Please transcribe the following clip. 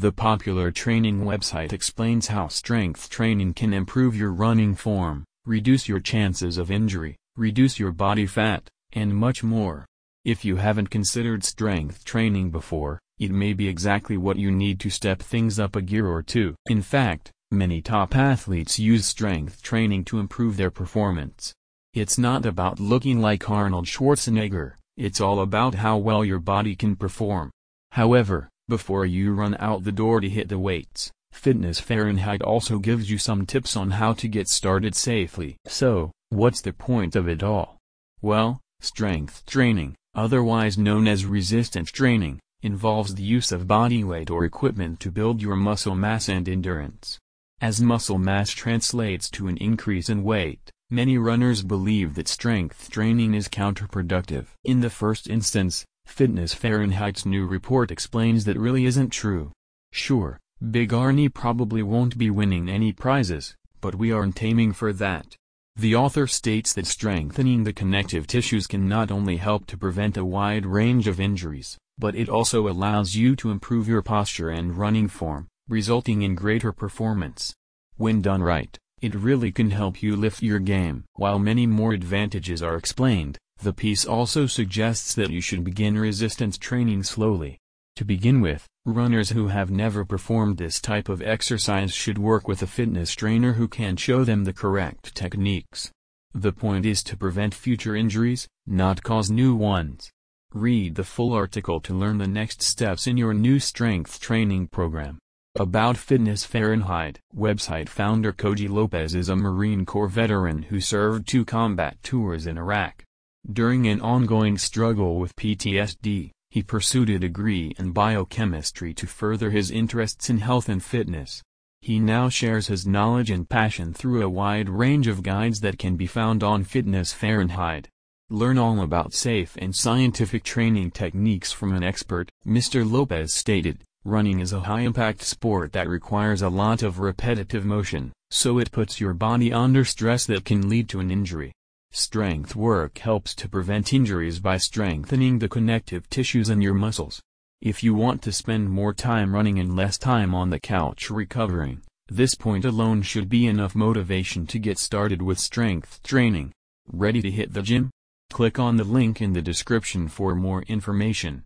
The popular training website explains how strength training can improve your running form, reduce your chances of injury, reduce your body fat, and much more. If you haven't considered strength training before, it may be exactly what you need to step things up a gear or two. In fact, many top athletes use strength training to improve their performance. It's not about looking like Arnold Schwarzenegger, it's all about how well your body can perform. However, before you run out the door to hit the weights, Fitness Fahrenheit also gives you some tips on how to get started safely. So, what's the point of it all? Well, strength training, otherwise known as resistance training, involves the use of body weight or equipment to build your muscle mass and endurance. As muscle mass translates to an increase in weight, many runners believe that strength training is counterproductive. In the first instance, Fitness Fahrenheit's new report explains that really isn't true. Sure, Big Arnie probably won't be winning any prizes, but we aren't aiming for that. The author states that strengthening the connective tissues can not only help to prevent a wide range of injuries, but it also allows you to improve your posture and running form, resulting in greater performance. When done right, it really can help you lift your game. While many more advantages are explained, the piece also suggests that you should begin resistance training slowly. To begin with, runners who have never performed this type of exercise should work with a fitness trainer who can show them the correct techniques. The point is to prevent future injuries, not cause new ones. Read the full article to learn the next steps in your new strength training program. About Fitness Fahrenheit Website founder Koji Lopez is a Marine Corps veteran who served two combat tours in Iraq. During an ongoing struggle with PTSD, he pursued a degree in biochemistry to further his interests in health and fitness. He now shares his knowledge and passion through a wide range of guides that can be found on Fitness Fahrenheit. Learn all about safe and scientific training techniques from an expert, Mr. Lopez stated. Running is a high-impact sport that requires a lot of repetitive motion, so it puts your body under stress that can lead to an injury. Strength work helps to prevent injuries by strengthening the connective tissues in your muscles. If you want to spend more time running and less time on the couch recovering, this point alone should be enough motivation to get started with strength training. Ready to hit the gym? Click on the link in the description for more information.